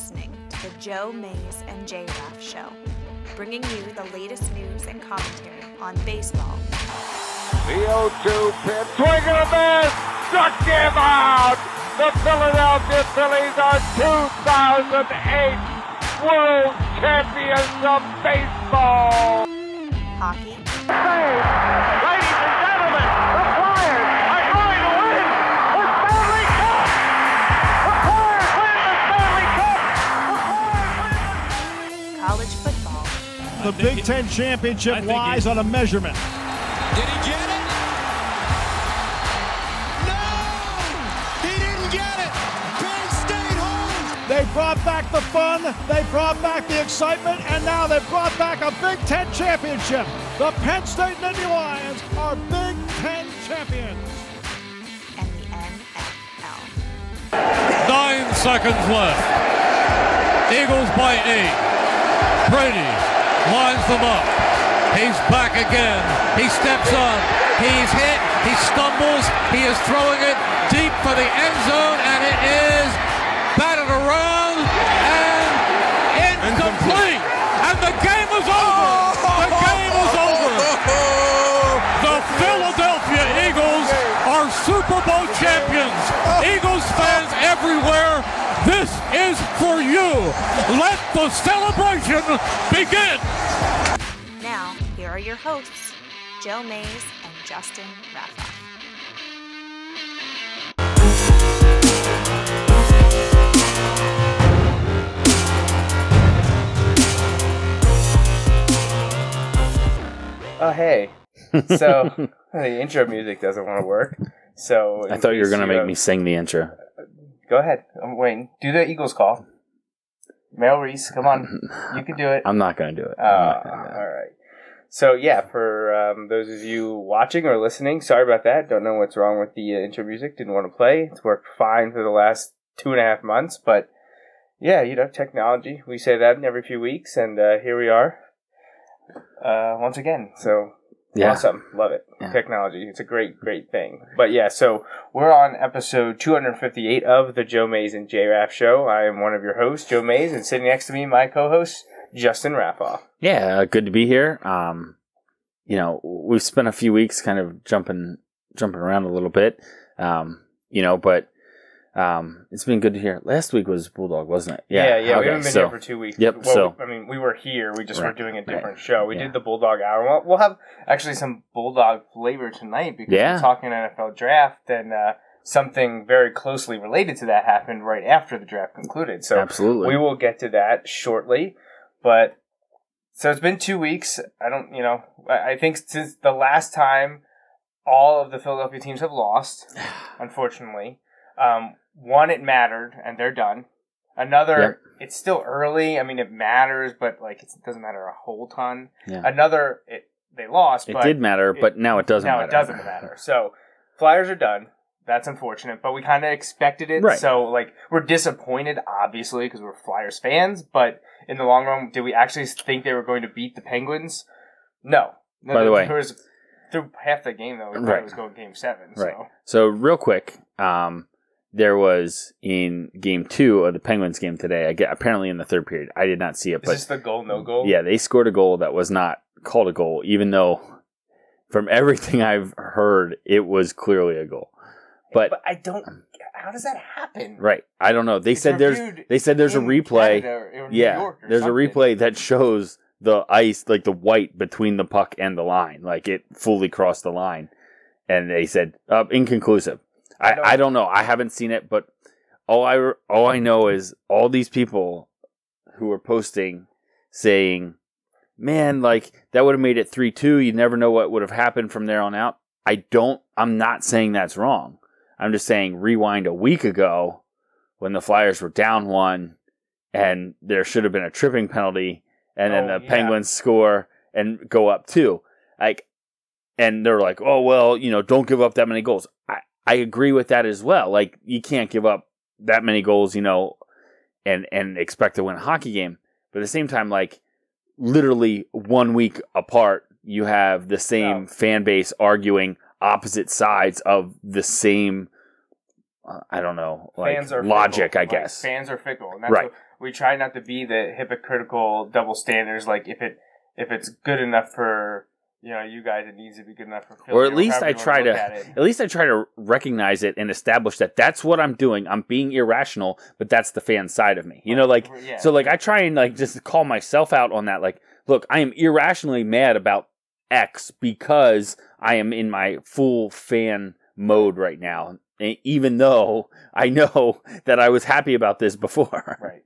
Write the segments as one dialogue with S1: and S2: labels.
S1: listening to the Joe Mays and J Raff Show, bringing you the latest news and commentary on baseball,
S2: The 0-2 pitch, swing and a miss, struck him out. The Philadelphia Phillies are 2008 World Champions of Baseball.
S1: hockey,
S2: Ladies The
S3: Big Ten championship lies
S4: he-
S3: on a measurement.
S4: Did he get it? No! He didn't get it! Penn State home!
S3: They brought back the fun, they brought back the excitement, and now they've brought back a Big Ten championship. The Penn State Nittany Lions are Big Ten champions.
S1: and the NFL.
S5: Nine seconds left. Eagles by eight. Brady lines them up. He's back again. He steps up. He's hit. He stumbles. He is throwing it deep for the end zone, and it is batted around this is for you. Let the celebration begin.
S1: Now, here are your hosts, Joe Mays and Justin Raffa.
S6: Oh hey. So the intro music doesn't want to work. So
S7: I thought you were gonna make me sing the intro.
S6: Go ahead. I'm waiting. Do the Eagles call. Merrill Reese, come on. You can do it.
S7: I'm not gonna do it.
S6: Uh,
S7: I'm not gonna do it.
S6: all right. So yeah, for um, those of you watching or listening, sorry about that. Don't know what's wrong with the uh, intro music. Didn't want to play. It's worked fine for the last two and a half months, but yeah, you know, technology. We say that every few weeks, and uh, here we are uh, once again. So
S7: Yeah.
S6: awesome, love it.
S7: Yeah.
S6: Technology, it's a great, great thing. But yeah, so we're on episode 258 of the Joe Mays and J Raff Show. I am one of your hosts, Joe Mays, and sitting next to me, my co-host Justin Raffoff.
S7: Yeah, uh, good to be here. Um, you know, we've spent a few weeks kind of jumping jumping around a little bit. Um, you know, but um, it's been good to hear. Last week was Bulldog, wasn't it?
S6: Yeah, yeah, we
S7: okay,
S6: haven't been
S7: so-
S6: here for two weeks.
S7: Yep,
S6: Well,
S7: so-
S6: I mean, we were here. We just were doing a
S7: right,
S6: different show. We
S7: yeah.
S6: did the Bulldog Hour. We'll, we'll have actually some Bulldog flavor tonight because
S7: Yeah.
S6: we're talking NFL draft and uh, something very closely related to that happened right after the draft concluded. So
S7: Absolutely.
S6: we will get to that shortly. But so it's been two weeks. I don't, you know, I I think since the last time all of the Philadelphia teams have lost, unfortunately. Um, one, it mattered, and they're done. Another, it's still early. I mean, it matters, but like it doesn't matter a whole ton.
S7: Yeah.
S6: Another, it they lost.
S7: It did matter, but now it doesn't
S6: now
S7: matter.
S6: it doesn't matter. So Flyers are done. That's unfortunate, but we kind of expected it.
S7: Right.
S6: So like we're disappointed, obviously, because we're Flyers fans. But in the long run, did we actually think they were going to beat the Penguins? No. No,
S7: By the way-
S6: was through half the game though. We thought
S7: Right.
S6: it was going game seven.
S7: Right.
S6: So
S7: So real quick, um, there was in game two of the Penguins game today. I get apparently in the third period. I did not see it,
S6: is
S7: but
S6: this the goal no goal?
S7: yeah, they scored a goal that was not called a goal, even though from everything I've heard, it was clearly a goal. But,
S6: But I don't. How does that happen?
S7: right, I don't know. They
S6: It's
S7: said there's
S6: reviewed
S7: they said there's a
S6: in
S7: replay.
S6: Canada or New
S7: yeah,
S6: York or
S7: there's a replay that shows the ice, like the white between the puck and the line, like it fully crossed the line. And they said uh, inconclusive. I,
S6: I don't-
S7: I don't know. I haven't seen it, but all I all I know is all these people who are posting saying, "Man, like that would have made it three two. You never know what would have happened from there on out." I don't. I'm not saying that's wrong. I'm just saying rewind a week ago when the Flyers were down one, and there should have been a tripping penalty, and then
S6: Oh,
S7: the
S6: yeah.
S7: Penguins score and go up two. Like, and they're like, "Oh well, you know, don't give up that many goals." I I agree with that as well. Like, you can't give up that many goals, you know, and and expect to win a hockey game. But at the same time, like literally one week apart, you have the same
S6: No.
S7: fan base arguing opposite sides of the same. Uh, I don't know, like
S6: fans are
S7: logic,
S6: fickle.
S7: I
S6: Like,
S7: guess.
S6: fans are fickle, and that's
S7: Right.
S6: what, we try not to be the hypocritical double standards. Like if it if it's good enough for you know you guys, it needs to be good enough for Philly.
S7: or at least I try to
S6: at
S7: at least I try to recognize it and establish that that's what I'm doing. I'm being irrational, but that's the fan side of me. You know, like
S6: Yeah.
S7: so like I try and like just call myself out on that. Like, look, I am irrationally mad about X because I am in my full fan mode right now. Even though I know that I was happy about this before.
S6: Right.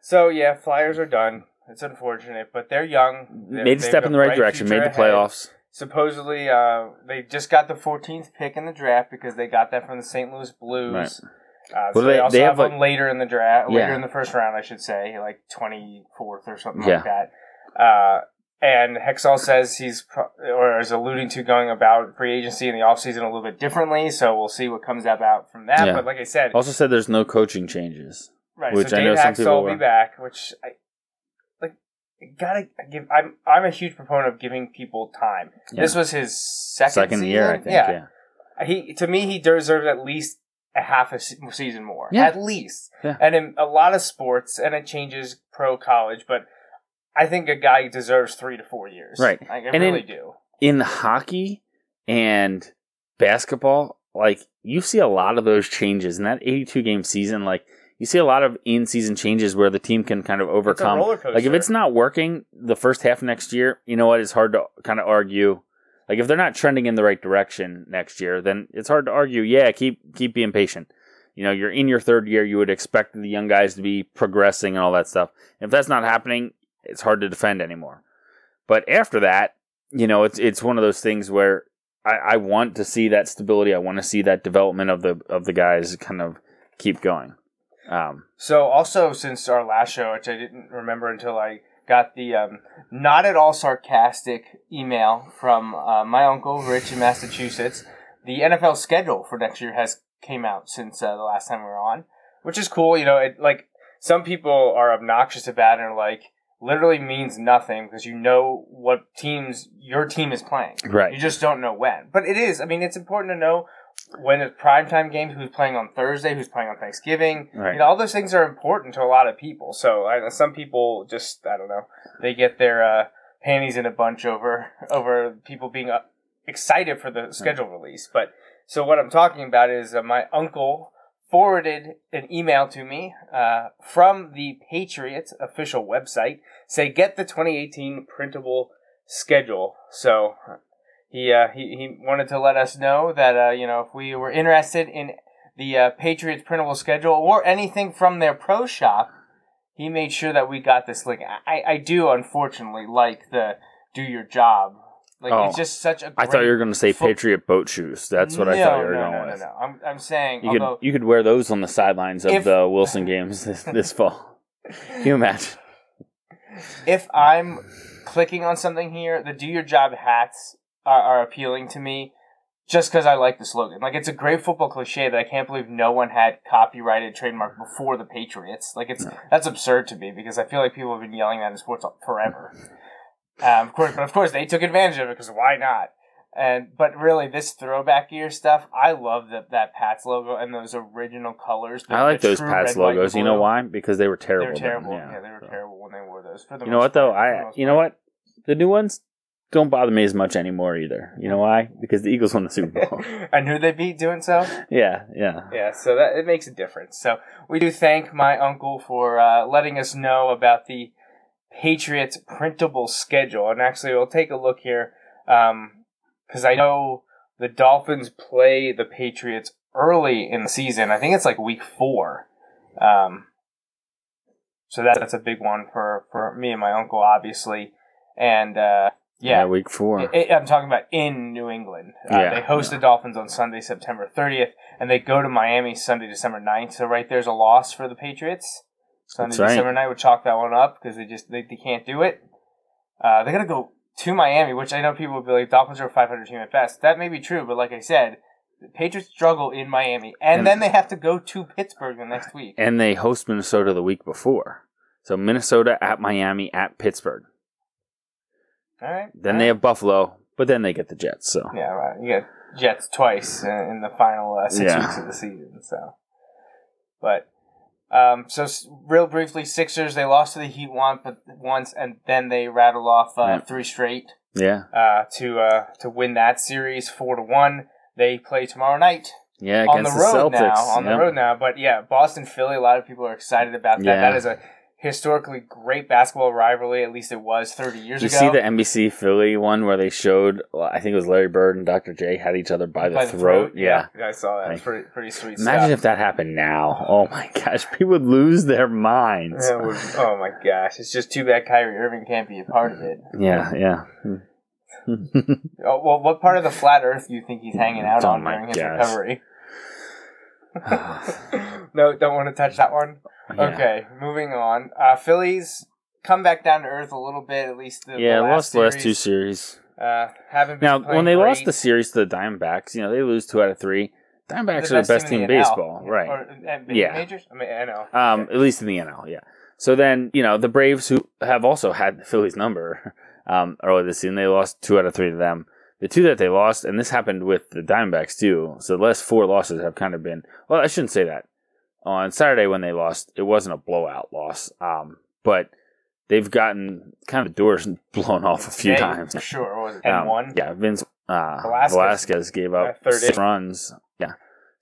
S6: So yeah, Flyers are done. It's unfortunate, but they're young. They-
S7: made a step in the right direction, made the
S6: ahead.
S7: playoffs.
S6: Supposedly, uh, they just got the 14th pick in the draft because they got that from the St. Louis Blues.
S7: Right.
S6: Uh,
S7: Well,
S6: so they,
S7: they-
S6: also
S7: they
S6: have,
S7: have,
S6: them later in the draft, later
S7: Yeah.
S6: in the first round, I should say, like 24th or something
S7: Yeah.
S6: like that. Uh, and Hextall says he's, pro- or is alluding to going about free agency in the offseason a little bit differently, so we'll see what comes about from that.
S7: Yeah.
S6: But like I said,
S7: Also said there's no coaching changes.
S6: Right,
S7: Which
S6: so
S7: I
S6: Dave
S7: know some people
S6: will be back, which I like. Gotta give. I'm I'm a huge proponent of giving people time.
S7: Yeah.
S6: This was his second,
S7: Second year, I
S6: season?
S7: think.
S6: Yeah.
S7: yeah.
S6: he to me he deserves at least a half a season more,
S7: Yeah.
S6: at least.
S7: Yeah.
S6: And in a lot of sports, and it changes pro college, but I think a guy deserves three to four years.
S7: Right.
S6: I
S7: And in-
S6: really do.
S7: in hockey and basketball, like you see a lot of those changes in that 82 game season. Like you see a lot of in season changes where the team can kind of overcome. Like if it's not working the first half next year, you know what? It's hard to kind of argue. Like if they're not trending in the right direction next year, then it's hard to argue. Yeah, keep keep being patient. You know, you're in your third year. You would expect the young guys to be progressing and all that stuff. If that's not happening, it's hard to defend anymore. But after that, you know, it's it's one of those things where I, I want to see that stability. I want to see that development of the of the guys kind of keep going. Um,
S6: So also since our last show, which I didn't remember until I got the um, not at all sarcastic email from uh, my uncle Rich in Massachusetts, the NFL schedule for next year has came out since uh, the last time we were on, which is cool. You know, it like some people are obnoxious about it and are like literally means nothing because you know what teams your team is playing.
S7: Right.
S6: You just don't know when. But it is. I mean, it's important to know when it's primetime games, who's playing on Thursday, who's playing on Thanksgiving.
S7: Right.
S6: You know, all those things are important to a lot of people. So I, some people just, I don't know, they get their uh, panties in a bunch over over people being uh, excited for the schedule release. But so what I'm talking about is uh, my uncle forwarded an email to me uh, from the Patriots official website. Say get the 2018 printable schedule. So he uh, he he wanted to let us know that uh, you know if we were interested in the uh, Patriots printable schedule or anything from their pro shop, he made sure that we got this link. I I do unfortunately like the do your job. Like
S7: Oh,
S6: it's just such a.
S7: I thought you were going to say
S6: fo-
S7: Patriot boat shoes. That's what I thought you were
S6: no,
S7: going
S6: no,
S7: with.
S6: No, no, I'm I'm saying
S7: You could you could wear those on the sidelines of
S6: If-
S7: the Wilson games this, this fall. Can you imagine?
S6: if I'm clicking on something here, the do your job hats are, are appealing to me just because I like the slogan. Like it's a great football cliche that I can't believe no one had copyrighted trademark before the Patriots. Like it's that's absurd to me because I feel like people have been yelling that in sports forever. Um, of course, but of course they took advantage of it because why not? And but really, this throwback year stuff, I love that that Pats logo and those original colors.
S7: I like those Pats logos. You know why? Because they were
S6: They
S7: terrible.
S6: were
S7: then,
S6: terrible.
S7: yeah.
S6: Yeah, they were
S7: So.
S6: terrible when they wore those. For the
S7: You know what though? I you know what? The new ones don't bother me as much anymore either. You know why? Because the Eagles won the Super Bowl.
S6: and who they beat doing so?
S7: yeah, yeah.
S6: Yeah, so that it makes a difference. So we do thank my uncle for uh, letting us know about the Patriots printable schedule, and actually we'll take a look here because I know the Dolphins play the Patriots early in the season. I think it's like week four. Um, so that, that's a big one for, for me and my uncle, obviously. And uh, yeah,
S7: week four.
S6: I- I'm talking about in New England. Uh,
S7: Yeah,
S6: they host the Dolphins on Sunday, September 30th, and they go to Miami Sunday, December 9th. So right there's a loss for the Patriots. Sunday,
S7: right.
S6: December 9th would chalk that one up because they just they, they can't do it. Uh, they got to go to Miami, which I know people would be like, Dolphins are a 500 team at best. That may be true, but like I said, the Patriots struggle in Miami, and,
S7: And-
S6: then they have to go to Pittsburgh the next week.
S7: and they host Minnesota the week before. So Minnesota at Miami at Pittsburgh.
S6: All right.
S7: Then
S6: all
S7: they
S6: right.
S7: have Buffalo, but then they get the Jets. So
S6: Yeah, right. You get Jets twice in the final uh, six
S7: Yeah.
S6: weeks of the season. So, but Um, so real briefly, Sixers they lost to the Heat once, but once, and then they rattled off uh,
S7: Right.
S6: three straight
S7: Yeah,
S6: uh, to uh, to win that series four to one. They play tomorrow night
S7: yeah,
S6: on the road
S7: the
S6: now. On
S7: Yep.
S6: the road now, but yeah, Boston Philly. A lot of people are excited about that.
S7: Yeah.
S6: That is a historically great basketball rivalry. At least it was thirty years
S7: Did you see the NBC Philly one where they showed? well, I think it was Larry Bird and Dr. J had each other by the,
S6: By
S7: throat. Yeah.
S6: I saw that.
S7: Like,
S6: It's pretty pretty sweet
S7: Imagine
S6: stuff.
S7: if that happened now. Oh my gosh, people would lose their minds.
S6: Yeah, would- oh my gosh! It's just too bad Kyrie Irving can't be a part of it.
S7: Yeah, yeah.
S6: Oh, well, what part of the flat Earth do you think he's hanging out
S7: Oh
S6: on during his
S7: gosh.
S6: recovery? no, don't want to touch that one.
S7: Yeah.
S6: Okay, moving on. Uh, Phillies come back down to earth a little bit, at least the,
S7: Yeah,
S6: the
S7: lost the last two
S6: series. Uh, haven't been
S7: Now, when they lost the series to the Diamondbacks, you know, they lose two out of three. Diamondbacks
S6: They're
S7: are the best team in
S6: the NL.
S7: baseball, right?
S6: Or, uh,
S7: Yeah.
S6: majors. I mean, I know.
S7: Um,
S6: Okay.
S7: at least in the NL, yeah. So then, you know, the Braves, who have also had the Phillies number um, earlier this season, they lost two out of three to them. The two that they lost, and this happened with the Diamondbacks too. So the last four losses have kind of been. Well, I shouldn't say that. On Saturday when they lost, it wasn't a blowout loss, um, but they've gotten kind of the doors blown off a few
S6: Yeah,
S7: times.
S6: for sure. What was it
S7: Um,
S6: one?
S7: Yeah, Vince uh,
S6: Velasquez.
S7: Velasquez. gave up six runs. Yeah,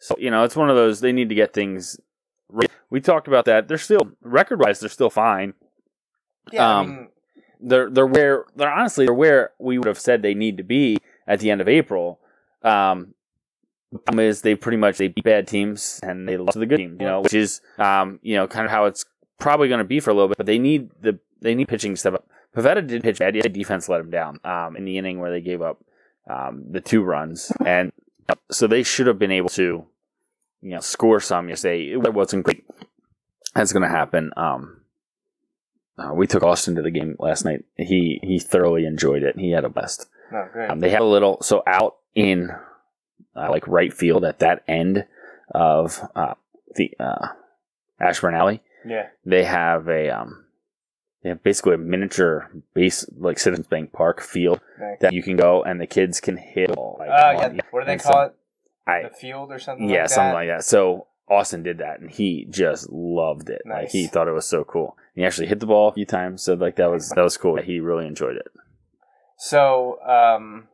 S7: so you know it's one of those they need to get things. Right. We talked about that. They're still record wise, they're still fine.
S6: Yeah, I
S7: um,
S6: mean,
S7: They're they're where they're honestly they're where we would have said they need to be at the end of April. Um, the problem is they pretty much they beat bad teams and they lost to the good teams. You know, which is um you know kind of how it's probably going to be for a little bit. But they need the they need pitching to step up. Pivetta did pitch bad. Defense let him down um, in the inning where they gave up um, the two runs, and so they should have been able to, you know, score some. You say it wasn't great. That's going to happen. Um, uh, we took Austin to the game last night. He he thoroughly enjoyed it. He had a blast.
S6: Good.
S7: Um, they had a little so out in uh, like right field at that end of uh, the uh, Ashburn Alley
S6: yeah,
S7: they have a um they have basically a miniature base like Citizens Bank Park field
S6: nice.
S7: that you can go and the kids can hit the. Like,
S6: Oh yeah. What do they call
S7: so-
S6: it?
S7: I
S6: The field or something?
S7: yeah,
S6: like
S7: something like that. So Austin did that and he just loved it. Like
S6: Nice.
S7: he thought it was so cool. He actually hit the ball a few times, so like that was that was cool. He really enjoyed it.
S6: So, um,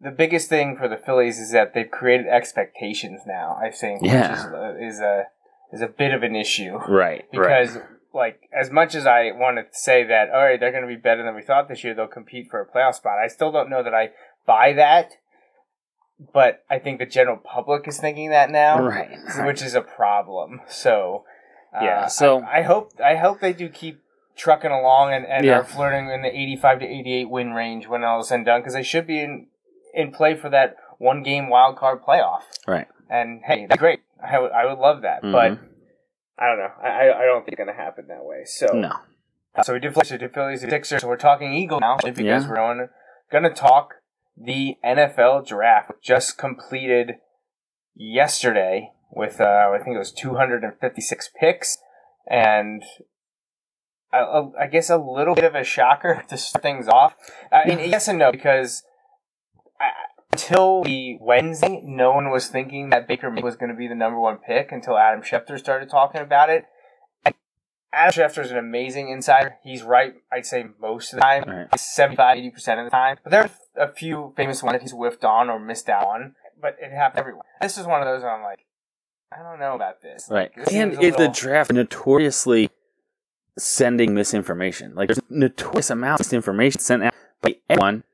S6: the biggest thing for the Phillies is that they've created expectations now. I think,
S7: Yeah.
S6: which is, uh, is a is a bit of an issue
S7: Right.
S6: because,
S7: right.
S6: like, as much as I want to say that, all right, they're going to be better than we thought this year, they'll compete for a playoff spot. I still don't know that I buy that, but I think the general public is thinking that now,
S7: Right.
S6: which is a problem. So, uh,
S7: Yeah, so-
S6: I, I hope I hope they do keep trucking along and, and
S7: Yeah.
S6: are flirting in the 85 to 88 win range when all is said and done because they should be in in play for that one game wild card playoff.
S7: Right.
S6: And hey, that's great. I would I would love that,
S7: Mhm.
S6: but I don't know. I I- don't think it's gonna happen that way. So
S7: No.
S6: so we did Phillies, we did Phillies, we did Sixers. So we're talking Eagle now because
S7: Yeah.
S6: we're going going to talk the NFL draft which just completed yesterday with uh, I think it was 256 picks and. I, I guess a little bit of a shocker to start things off. Uh, I mean, yes and no, because I, until the Wednesday, no one was thinking that Baker was going to be the number one pick until Adam Schefter started talking about it. Adam Schefter is an amazing insider. He's right, I'd say, most of the time.
S7: Right.
S6: 75, 80% of the time. But there are a few famous ones that he's whiffed on or missed out on. But it happens everywhere. This is one of those where I'm like, I don't know about this.
S7: Right.
S6: Like, this
S7: and
S6: a
S7: the draft notoriously sending misinformation. Like there's notorious amounts of misinformation sent out by everyone,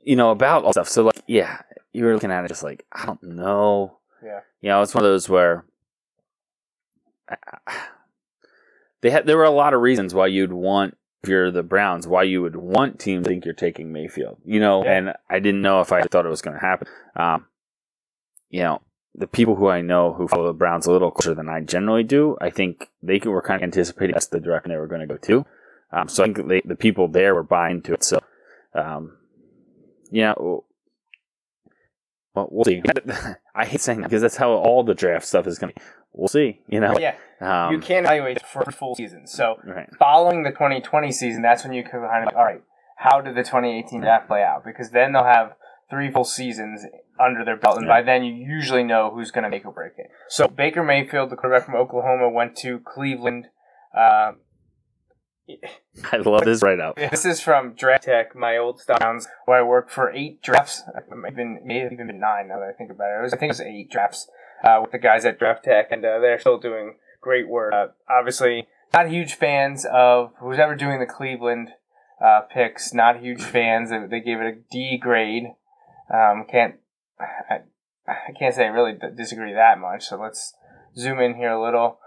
S7: you know, about all stuff. So like, yeah, you were looking at it just like, I don't know.
S6: Yeah.
S7: You know, it's one of those where they had there were a lot of reasons why you'd want if you're the Browns, why you would want teams to think you're taking Mayfield. You know,
S6: Yeah.
S7: and I didn't know if I thought it was going to happen. Um, you know, the people who I know who follow the Browns a little closer than I generally do, I think they were kind of anticipating that's the direction they were going to go to. Um, so I think they, the people there were buying to it. So, um, know, well, we'll see. I hate saying that because that's how all the draft stuff is going to be. We'll see. You know,
S6: yeah,
S7: um,
S6: you can't evaluate for a full season. So
S7: right.
S6: following the 2020 season, that's when you can kind of all right. How did the 2018 draft play out? Because then they'll have three full seasons under their belt, and by then you usually know who's going to make or break it. So Baker Mayfield, the quarterback from Oklahoma, went to Cleveland. Uh,
S7: I love this right up.
S6: this is from Draft Tech, my old Stowns, where I worked for eight drafts. It might have been, may have even been nine now that I think about it. it was, I think it was eight drafts uh, with the guys at Draft Tech, and uh, they're still doing great work. Uh, obviously, not huge fans of who's ever doing the Cleveland uh, picks. Not huge fans. They, they gave it a D grade. Um, can't I, I can't say I really disagree that much. So let's zoom in here a little.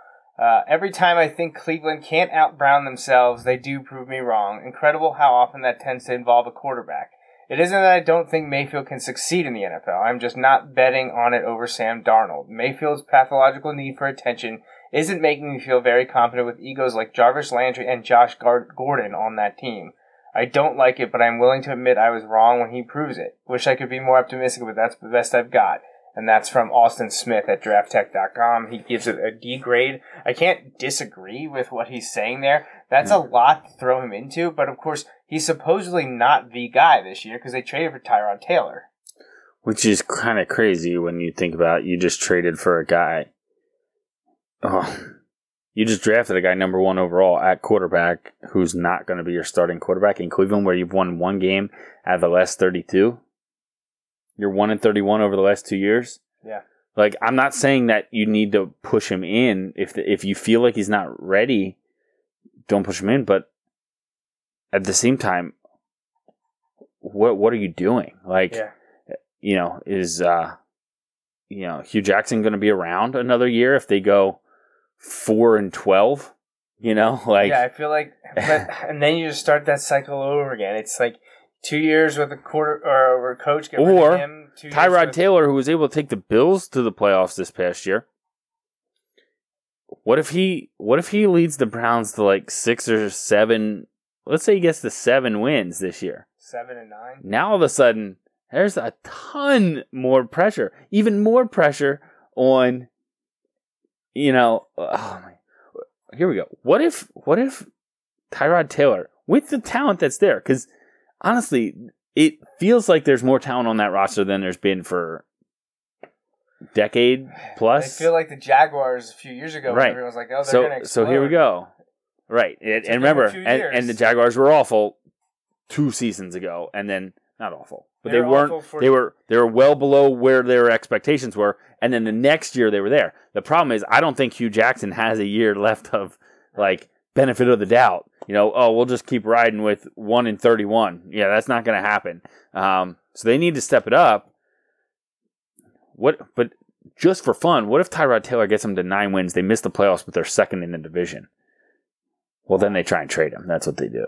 S6: Uh, every time I think Cleveland can't out Brown themselves, they do prove me wrong. Incredible how often that tends to involve a quarterback. It isn't that I don't think Mayfield can succeed in the NFL. I'm just not betting on it over Sam Darnold. Mayfield's pathological need for attention isn't making me feel very confident with egos like Jarvis Landry and Josh Gordon on that team. I don't like it, but I'm willing to admit I was wrong when he proves it. Wish I could be more optimistic, but that's the best I've got. And that's from Austin Smith at drafttech.com. He gives it a D grade. I can't disagree with what he's saying there. That's a hmm. lot to throw him into, but of course, he's supposedly not the guy this year because they traded for Tyrod Taylor.
S7: Which is kind of crazy when you think about you just traded for a guy. Oh, you just drafted a guy number one overall at quarterback who's not going to be your starting quarterback in Cleveland, where you've won one game out of the last 32. You're 1 and 31 over the last two years.
S6: Yeah.
S7: Like, I'm not saying that you need to push him in. If, if you feel like he's not ready, don't push him in. But at the same time, what what are you doing? Like,
S6: Yeah.
S7: you know, is uh, you know Hue Jackson going to be around another year if they go four and twelve? You know, like
S6: yeah, I feel like, but, and then you just start that cycle over again. It's like two years with a quarter or, a coach, get
S7: Or
S6: him, two
S7: Tyrod
S6: with-
S7: Taylor, who was able to take the Bills to the playoffs this past year. What if he? What if he leads the Browns to like six or seven? Let's say he gets to seven wins this year.
S6: seven and nine.
S7: Now all of a sudden, there's a ton more pressure, even more pressure on. You know, uh, oh my. Here we go. What if? What if Tyrod Taylor, with the talent that's there, because honestly, it feels like there's more talent on that roster than there's been for decade plus.
S6: I feel like the Jaguars a few years ago,
S7: Right.
S6: everyone was like, "Oh, they're
S7: so
S6: going to
S7: so here we go. Right, and, and remember, and, and the Jaguars were awful two seasons ago, and then not awful, but
S6: They
S7: they,
S6: were
S7: weren't.
S6: for-
S7: They were they were well below where their expectations were, and then the next year they were there. The problem is, I don't think Hue Jackson has a year left of like benefit of the doubt. You know, oh, we'll just keep riding with one in thirty-one. Yeah, that's not going to happen. Um, so they need to step it up. What? But just for fun, what if Tyrod Taylor gets them to nine wins? They miss the playoffs, but they're second in the division. Well, then they try and trade him. That's what they do.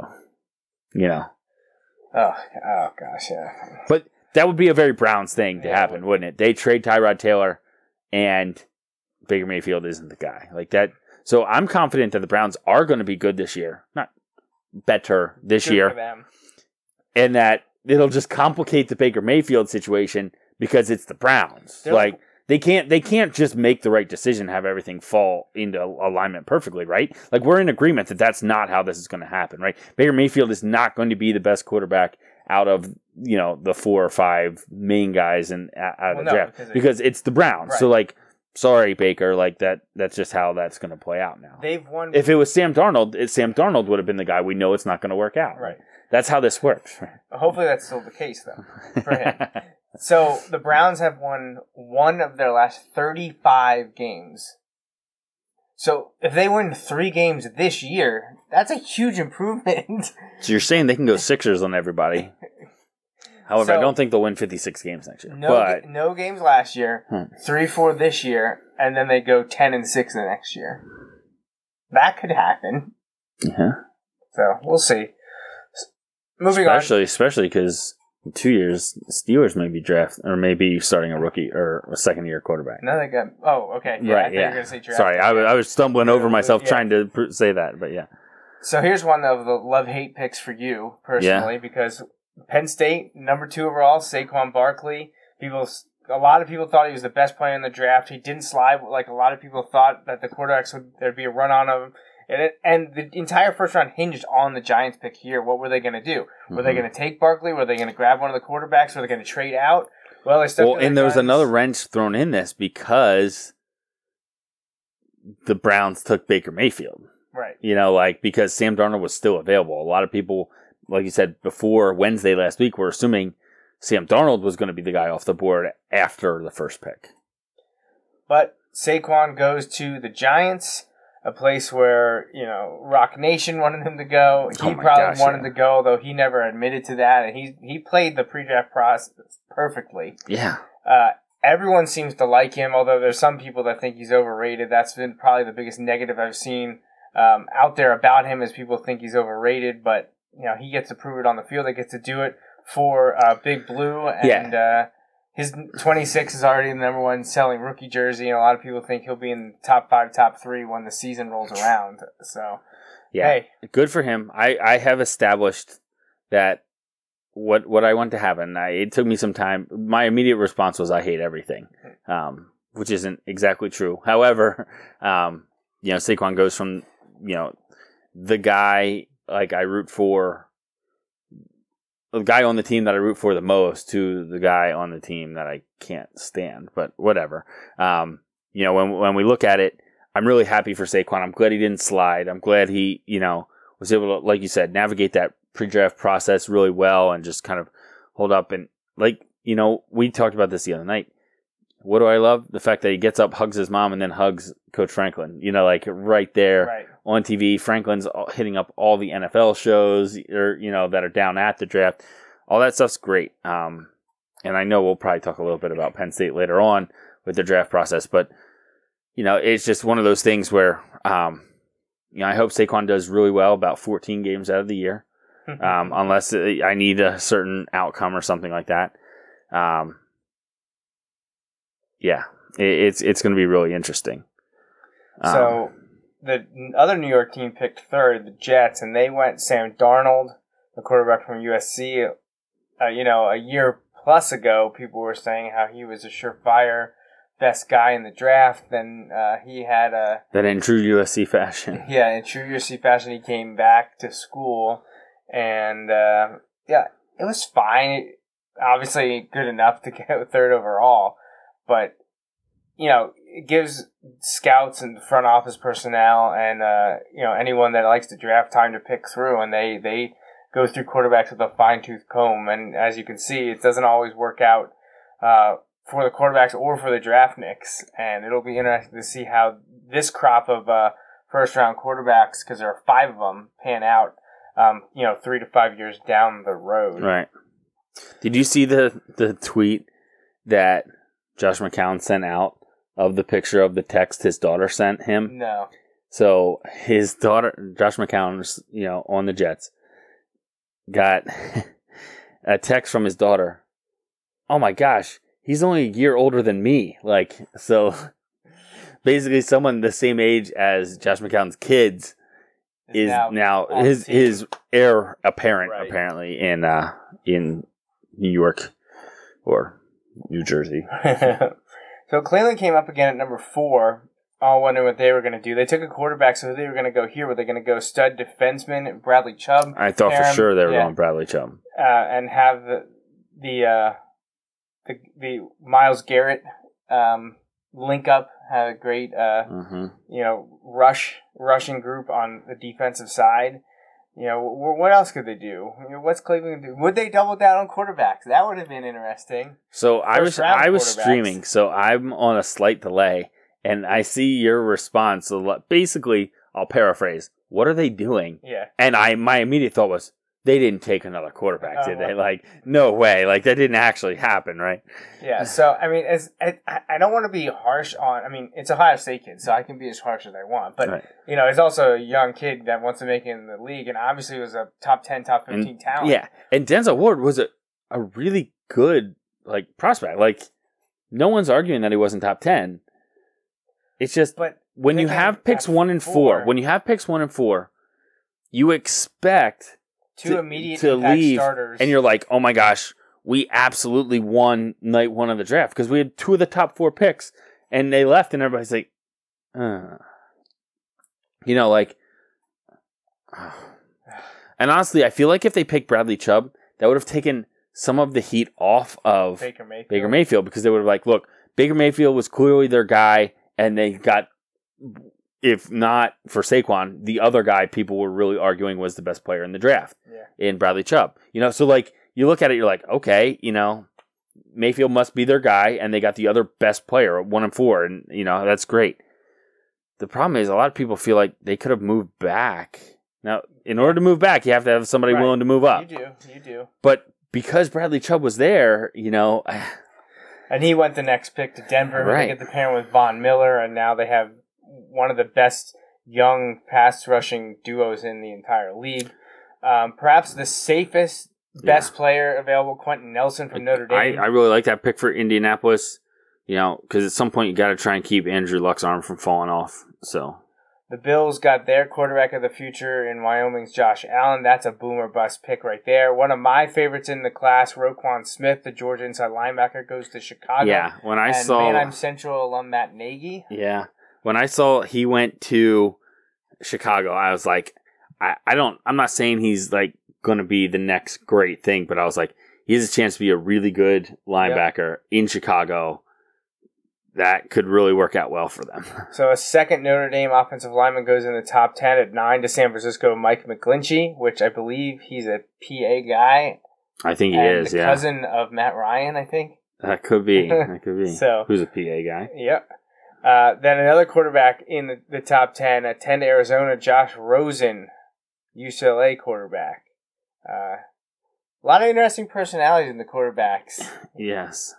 S7: You know,
S6: Oh, oh gosh, yeah.
S7: but that would be a very Browns thing to
S6: Yeah,
S7: happen, wouldn't it? They trade Tyrod Taylor, and Baker Mayfield isn't the guy like that. So I'm confident that the Browns are going to be good this year, not better this
S6: Good
S7: year and that it'll just complicate the Baker Mayfield situation because it's the Browns.
S6: They're
S7: like
S6: like-
S7: they can't they can't just make the right decision, have everything fall into alignment perfectly, right? Like we're in agreement that that's not how this is going to happen, right? Baker Mayfield is not going to be the best quarterback out of you know the four or five main guys and out of
S6: Well,
S7: the
S6: no,
S7: draft
S6: because
S7: because,
S6: it-
S7: it's the Browns. So like, sorry Baker, like that that's just how that's going to play out now.
S6: They've won.
S7: if it was Sam Darnold, it, Sam Darnold would have been the guy. We know it's not going to work out.
S6: right.
S7: That's how this works.
S6: Hopefully, that's still the case, though. For him. So the Browns have won one of their last 35 games. So if they win three games this year, that's a huge improvement.
S7: So you're saying they can go Sixers on everybody. However, I don't think they'll win 56 games next year.
S6: no,
S7: but
S6: no games last year,
S7: Hmm.
S6: three, four this year, and then they go 10 and six the next year. That could happen.
S7: yeah.
S6: So we'll see. Moving on.
S7: especially especially because two years Steelers may be draft or maybe starting a rookie or a second year quarterback.
S6: Now they got. Oh, okay. Yeah, I
S7: right?
S6: you were
S7: Yeah.
S6: gonna say draft.
S7: Sorry, I, was- I was stumbling over myself
S6: Yeah.
S7: trying to pr- say that, but yeah.
S6: So here's one of the love hate picks for you personally because Penn State number two overall Saquon Barkley. People, a lot of people thought he was the best player in the draft. He didn't slide like a lot of people thought that the quarterbacks would there'd be a run on him. And, it, and the entire first round hinged on the Giants pick here. What were they going to do? Were they
S7: Mhm.
S6: going to take Barkley? Were they going to grab one of the quarterbacks? Were they going to trade out? Well, they
S7: Well, and there was another wrench thrown in this because the Browns took Baker Mayfield.
S6: right.
S7: You know, like because Sam Darnold was still available. A lot of people, like you said before Wednesday last week, were assuming Sam Darnold was going to be the guy off the board after the first pick.
S6: But Saquon goes to the Giants, a place where you know Roc Nation wanted him to go. He
S7: Oh
S6: probably
S7: gosh,
S6: wanted
S7: yeah.
S6: to go, though he never admitted to that, and he he played the pre-draft process perfectly.
S7: Yeah.
S6: Uh, everyone seems to like him, although there's some people that think he's overrated. That's been probably the biggest negative I've seen um, out there about him, is people think he's overrated. But you know, he gets to prove it on the field. He gets to do it for uh, Big Blue, and uh, his 26 is already the number one selling rookie jersey. And a lot of people think he'll be in the top five, top three when the season rolls around. So
S7: Yeah.
S6: hey,
S7: Good for him. I, I have established that what what I want to happen. I, it took me some time. My immediate response was I hate everything, um, which isn't exactly true. However, um, you know, Saquon goes from you know the guy like I root for, the guy on the team that I root for the most to the guy on the team that I can't stand. But whatever. Um, you know, when when we look at it, I'm really happy for Saquon. I'm glad he didn't slide. I'm glad he, you know, was able to, like you said, navigate that pre-draft process really well and just kind of hold up. And like, you know, we talked about this the other night. What do I love? The fact that he gets up, hugs his mom, and then hugs Coach Franklin. You know, like right there
S6: right.
S7: On TV. Franklin's hitting up all the NFL shows, or you know, that are down at the draft. All that stuff's great. Um, and I know we'll probably talk a little bit about Penn State later on with the draft process, but you know, it's just one of those things where, um, you know, I hope Saquon does really well about 14 games out of the year, um, unless I need a certain outcome or something like that. Um, yeah, it, it's it's going to be really interesting. Um,
S6: So the other New York team picked third, the Jets, and they went Sam Darnold, the quarterback from USC. Uh, you know, a year plus ago, people were saying how he was a surefire best guy in the draft. Then uh, he had a
S7: that in true USC fashion.
S6: yeah, in true USC fashion, he came back to school, and uh, yeah, it was fine. Obviously, good enough to get third overall, but you know, it gives scouts and front office personnel and uh, you know anyone that likes to draft time to pick through, and they they go through quarterbacks with a fine tooth comb. And as you can see, it doesn't always work out. Uh, for the quarterbacks or for the draft nicks, and it'll be interesting to see how this crop of uh, first round quarterbacks, because there are five of them, pan out. Um, you know, three to five years down the road.
S7: Right. Did you see the the tweet that Josh McCown sent out of the picture of the text his daughter sent him?
S6: No.
S7: So his daughter, Josh McCown, you know, on the Jets, got a text from his daughter. Oh my gosh, he's only a year older than me. Like, so basically, someone the same age as Josh McCown's kids is now,
S6: on the
S7: his his heir apparent
S6: Right.
S7: apparently in uh in New York or New Jersey.
S6: so Cleveland came up again at number four. All wondering what they were going to do. They took a quarterback, so they were going to go here. Were they going to go stud defenseman Bradley Chubb?
S7: I thought for sure they were
S6: yeah.
S7: going Bradley Chubb.
S6: uh, and have the the uh, the, the Myles Garrett um, link up. Had a great uh,
S7: hmm
S6: you know rush rushing group on the defensive side. You know wh- what else could they do? You know, what's Cleveland do? Would they double down on quarterbacks? That would have been interesting.
S7: So I was I was streaming, so I'm on a slight delay, and I see your response. So basically, I'll paraphrase: What are they doing?
S6: Yeah.
S7: And I my immediate thought was they didn't take another quarterback, did
S6: Oh.
S7: they? Uh-huh. Like no way! Like that didn't actually happen, right?
S6: Yeah, so I mean, as I, I don't want to be harsh on. I mean, it's Ohio State kid, so I can be as harsh as I want. But
S7: Right.
S6: you know, it's also a young kid that wants to make it in the league, and obviously was a top ten, top
S7: And-
S6: fifteen talent.
S7: Yeah, and Denzel Ward was a a really good like prospect. Like no one's arguing that he wasn't top ten. It's just
S6: but
S7: when you have picks one and four,
S6: four-
S7: when you have picks one and four, you expect
S6: two
S7: to-
S6: immediate
S7: to leave,
S6: starters,
S7: and you're like, oh my gosh, we absolutely won night one of the draft because we had two of the top four picks, and they left, and everybody's like, uh. you know, like, and honestly, I feel like if they picked Bradley Chubb, that would have taken some of the heat off of
S6: Baker Mayfield.
S7: Baker Mayfield because they would have like, look, Baker Mayfield was clearly their guy, and they got, if not for Saquon, the other guy people were really arguing was the best player in the draft
S6: Yeah.
S7: in Bradley Chubb. You know, so like you look at it, you're like, okay, you know, Mayfield must be their guy, and they got the other best player, one and four, and you know that's great. The problem is, a lot of people feel like they could have moved back. Now, in order to move back, you have to have somebody
S6: Right.
S7: willing to move up.
S6: You do. You do.
S7: But because Bradley Chubb was there, you know,
S6: And he went the next pick to Denver.
S7: Right.
S6: They get the pairing with Von Miller, and now they have one of the best young pass rushing duos in the entire league. Um, perhaps the safest, best player available, Quenton Nelson from Notre
S7: I,
S6: Dame.
S7: I really like that pick for Indianapolis. You know, because at some point you got to try and keep Andrew Luck's arm from falling off. So
S6: the Bills got their quarterback of the future in Wyoming's Josh Allen. That's a boomer bust pick right there. One of my favorites in the class, Roquan Smith, the Georgia inside linebacker, goes to Chicago.
S7: yeah, when I
S6: and
S7: saw
S6: Manheim Central alum Matt Nagy.
S7: Yeah. When I saw he went to Chicago, I was like, I, I don't, I'm not saying he's like going to be the next great thing, but I was like, he has a chance to be a really good linebacker in Chicago. That could really work out well for them.
S6: So a second Notre Dame offensive lineman goes in the top ten at nine to San Francisco, Mike McGlinchey, which I believe he's a PA guy.
S7: I think he is,
S6: the
S7: yeah.
S6: cousin of Matt Ryan, I think.
S7: That could be. That could be.
S6: So-
S7: Who's a PA guy?
S6: Yep. Uh, then another quarterback in the, the top ten at ten to Arizona, Josh Rosen, UCLA quarterback. Uh, a lot of interesting personalities in the quarterbacks.
S7: Yes.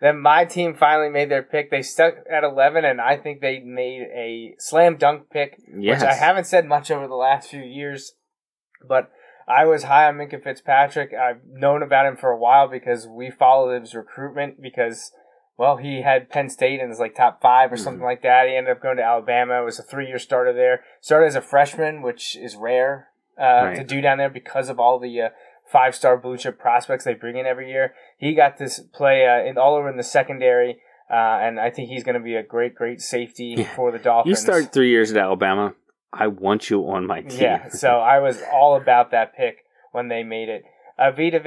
S6: Then my team finally made their pick. They stuck at 11, and I think they made a slam dunk pick,
S7: Yes.
S6: which I haven't said much over the last few years. But I was high on Minkah Fitzpatrick. I've known about him for a while because we followed his recruitment because, well, he had Penn State in his like top five or something like that. He ended up going to Alabama. It was a three year starter there. Started as a freshman, which is rare uh,
S7: Right.
S6: to do down there because of all the uh, five star blue chip prospects they bring in every year. He got this play uh, in all over in the secondary. Uh, and I think he's going to be a great, great safety
S7: Yeah.
S6: for the Dolphins.
S7: You start three years at Alabama. I want you on my team.
S6: Yeah, so I was all about that pick when they made it. Avita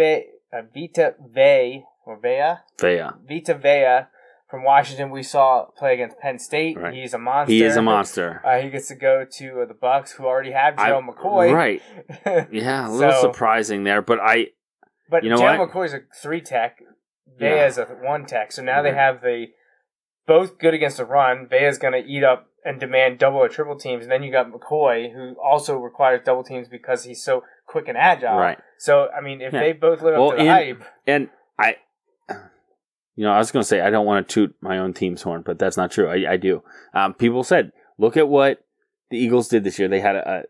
S6: Ve, or Vea,
S7: Vea.
S6: Vita Vea from Washington. We saw play against Penn State.
S7: Right.
S6: He's a monster.
S7: He is a monster.
S6: Uh, he gets to go to uh, the Bucs, who already have
S7: I-
S6: Joe McCoy.
S7: Right. Yeah, a little
S6: So-
S7: surprising there, but I
S6: But
S7: You know
S6: Joe
S7: what?
S6: McCoy's a three tech.
S7: Yeah.
S6: Vea's a one tech. So now they have the both good against the run. Vea's going to eat up and demand double or triple teams. And then you got McCoy, who also requires double teams because he's so quick and agile.
S7: Right.
S6: So I mean, if
S7: Yeah.
S6: they both live
S7: Well,
S6: up to the
S7: in-
S6: hype,
S7: and I, you know, I was going to say I don't want to toot my own team's horn, but that's not true. I, I do. Um, people said, look at what the Eagles did this year. They had a, a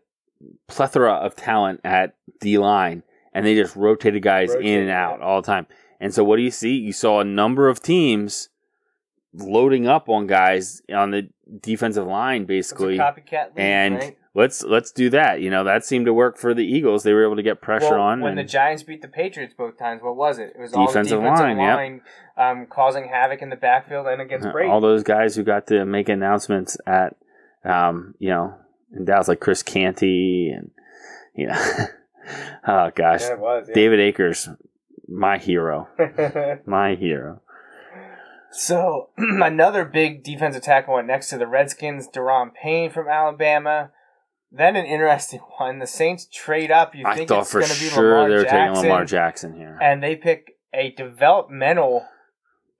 S7: plethora of talent at D line, and they just rotated guys in and out all the time. And so, what do you see? You saw a number of teams loading up on guys on the defensive line, basically.
S6: copycat league,
S7: And
S6: right?
S7: Let's let's do that. You know, that seemed to work for the Eagles. They were able to get pressure
S6: Well,
S7: on.
S6: when the Giants beat the Patriots both times, what was it? It was all
S7: Defensive
S6: the defensive
S7: line, yep.
S6: um, causing havoc in the backfield and against
S7: Uh,
S6: Brady.
S7: all those guys who got to make announcements at, um, you know, in Dallas, like Chris Canty and, you know, oh gosh,
S6: yeah, was. yeah.
S7: David Akers, my hero, my hero.
S6: So another big defensive tackle went next to the Redskins, Da'Ron Payne from Alabama. Then an interesting one: the Saints trade up. You
S7: I
S6: think
S7: thought
S6: it's
S7: for
S6: going to be
S7: sure
S6: Lamar
S7: they were
S6: Jackson,
S7: taking Lamar Jackson here.
S6: and they pick a developmental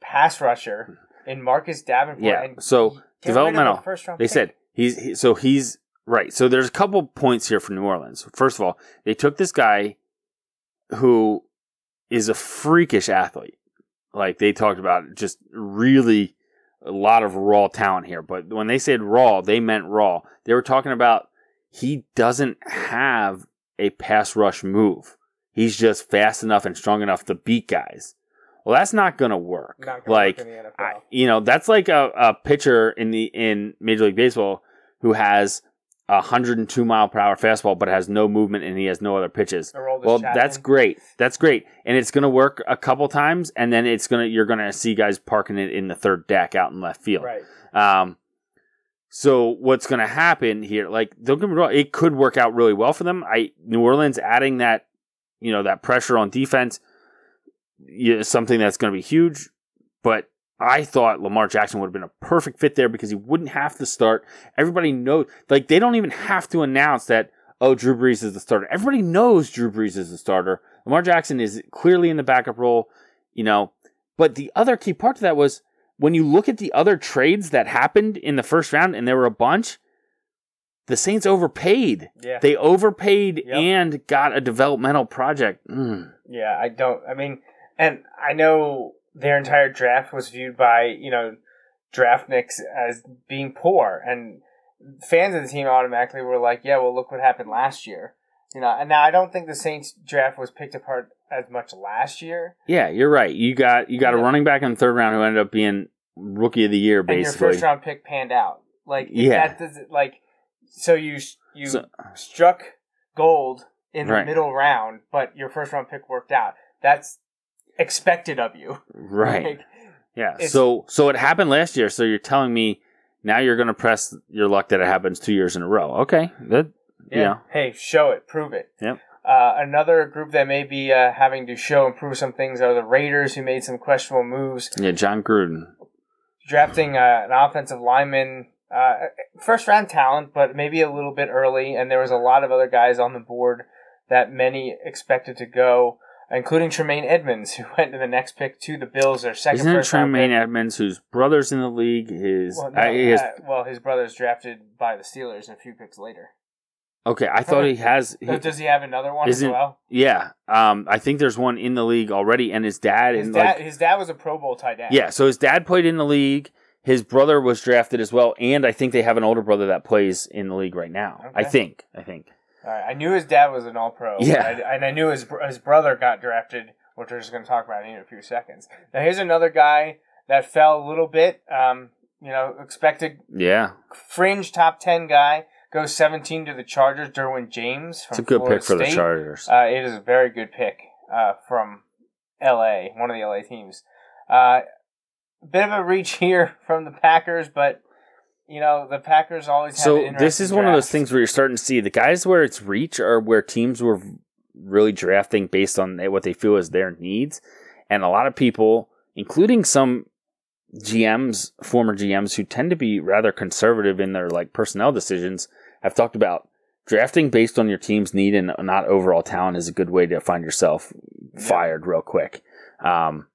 S6: pass rusher in Marcus Davenport.
S7: Yeah, so developmental.
S6: first-round
S7: They
S6: pick.
S7: said he's he, so he's right. So there's a couple points here for New Orleans. First of all, they took this guy who is a freakish athlete. Like they talked about, just really a lot of raw talent here. But when they said raw, they meant raw. They were talking about he doesn't have a pass rush move. He's just fast enough and strong enough to beat guys. Well, that's not going to work.
S6: Not gonna
S7: like
S6: work in the NFL.
S7: I, you know, that's like a, a pitcher in the in Major League Baseball who has a 102 mile per hour fastball, but has no movement and he has no other pitches. Well, that's great. That's great, and it's going to work a couple times, and then it's gonna you're going to see guys parking it in the third deck out in left field.
S6: right.
S7: Um, so what's going to happen here? Like, don't get me wrong, it could work out really well for them. I New Orleans adding that, you know, that pressure on defense. is something that's going to be huge. But I thought Lamar Jackson would have been a perfect fit there because he wouldn't have to start. Everybody knows, like they don't even have to announce that. Oh, Drew Brees is the starter. Everybody knows Drew Brees is the starter. Lamar Jackson is clearly in the backup role, you know. But the other key part to that was when you look at the other trades that happened in the first round, and there were a bunch. The Saints overpaid.
S6: Yeah.
S7: They overpaid
S6: Yep.
S7: and got a developmental project. Mm.
S6: Yeah, I don't. I mean, and I know their entire draft was viewed by you know draft draftniks as being poor, and fans of the team automatically were like, "Yeah, well, look what happened last year." You know, and now I don't think the Saints draft was picked apart as much last year.
S7: Yeah, you're right. You got you got a running back in the third round who ended up being rookie of the year, Basically,
S6: And your first round pick panned out. Like,
S7: Yeah.
S6: that does like, so you you
S7: So-
S6: struck gold in the
S7: Right.
S6: middle round, but your first round pick worked out. That's expected of you.
S7: right.
S6: Like,
S7: yeah. So so it happened last year. So you're telling me now you're going to press your luck that it happens two years in a row. Okay. That
S6: Yeah.
S7: you know.
S6: Hey, show it, prove it.
S7: Yep.
S6: Uh, another group that may be uh, having to show and prove some things are the Raiders, who made some questionable moves,
S7: Yeah, Jon Gruden.
S6: drafting uh, an offensive lineman, uh, first round talent, but maybe a little bit early. And there was a lot of other guys on the board that many expected to go, including Tremaine Edmunds, who went to the next pick to the Bills, their 2nd
S7: Isn't it Tremaine. Edmunds, whose brother's in the league? His,
S6: Well, no,
S7: his
S6: uh, well, his brother's drafted by the Steelers a few picks later.
S7: Okay. I thought he has. He-
S6: does he have another one as well?
S7: yeah. Um. I think there's one in the league already, and his dad
S6: His dad,
S7: like
S6: his dad was a Pro Bowl tight end.
S7: Yeah, so his dad played in the league. His brother was drafted as well, and I think they have an older brother that plays in the league right now. I think. I think.
S6: All right. I knew his dad was an All Pro.
S7: Yeah.
S6: and I, and I knew his his brother got drafted, which we're just going to talk about in a few seconds. Now here's another guy that fell a little bit. Um, you know, expected
S7: Yeah,
S6: fringe top ten guy goes 17 to the Chargers. Derwin James from
S7: it's a good
S6: Florida
S7: pick for the Chargers.
S6: Uh, it is a very good pick uh, from L.A., one of the L.A. teams. Uh, bit of a reach here from the Packers, but you know the Packers always have.
S7: so this is
S6: interesting
S7: one of those things where you're starting to see the guys where it's reach are where teams were really drafting based on what they feel is their needs, and a lot of people, including some GMs, former GMs who tend to be rather conservative in their like personnel decisions, have talked about drafting based on your team's need and not overall talent is a good way to find yourself fired real quick. Um,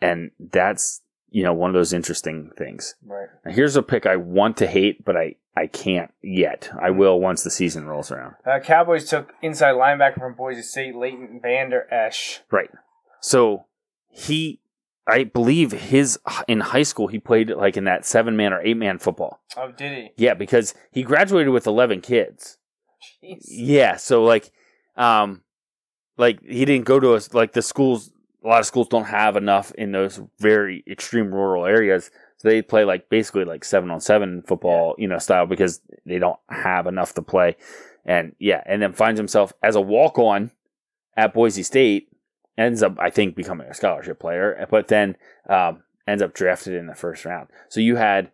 S7: and that's you know one of those interesting things.
S6: Right.
S7: Now, here's a pick I want to hate, but I I can't yet. I will once the season rolls around.
S6: Uh, Cowboys took inside linebacker from Boise State, Leighton Vander Esch.
S7: Right. So he, I believe his in high school he played like in that seven man or eight man football.
S6: Oh, did he?
S7: Yeah, because he graduated with eleven kids.
S6: Jeez.
S7: Yeah, so like, um, like he didn't go to us like the schools. A lot of schools don't have enough in those very extreme rural areas, so they play like basically like seven on seven football, you know, style because they don't have enough to play. And yeah, and then finds himself as a walk on at Boise State, ends up I think becoming a scholarship player, but then um, ends up drafted in the first round. So you had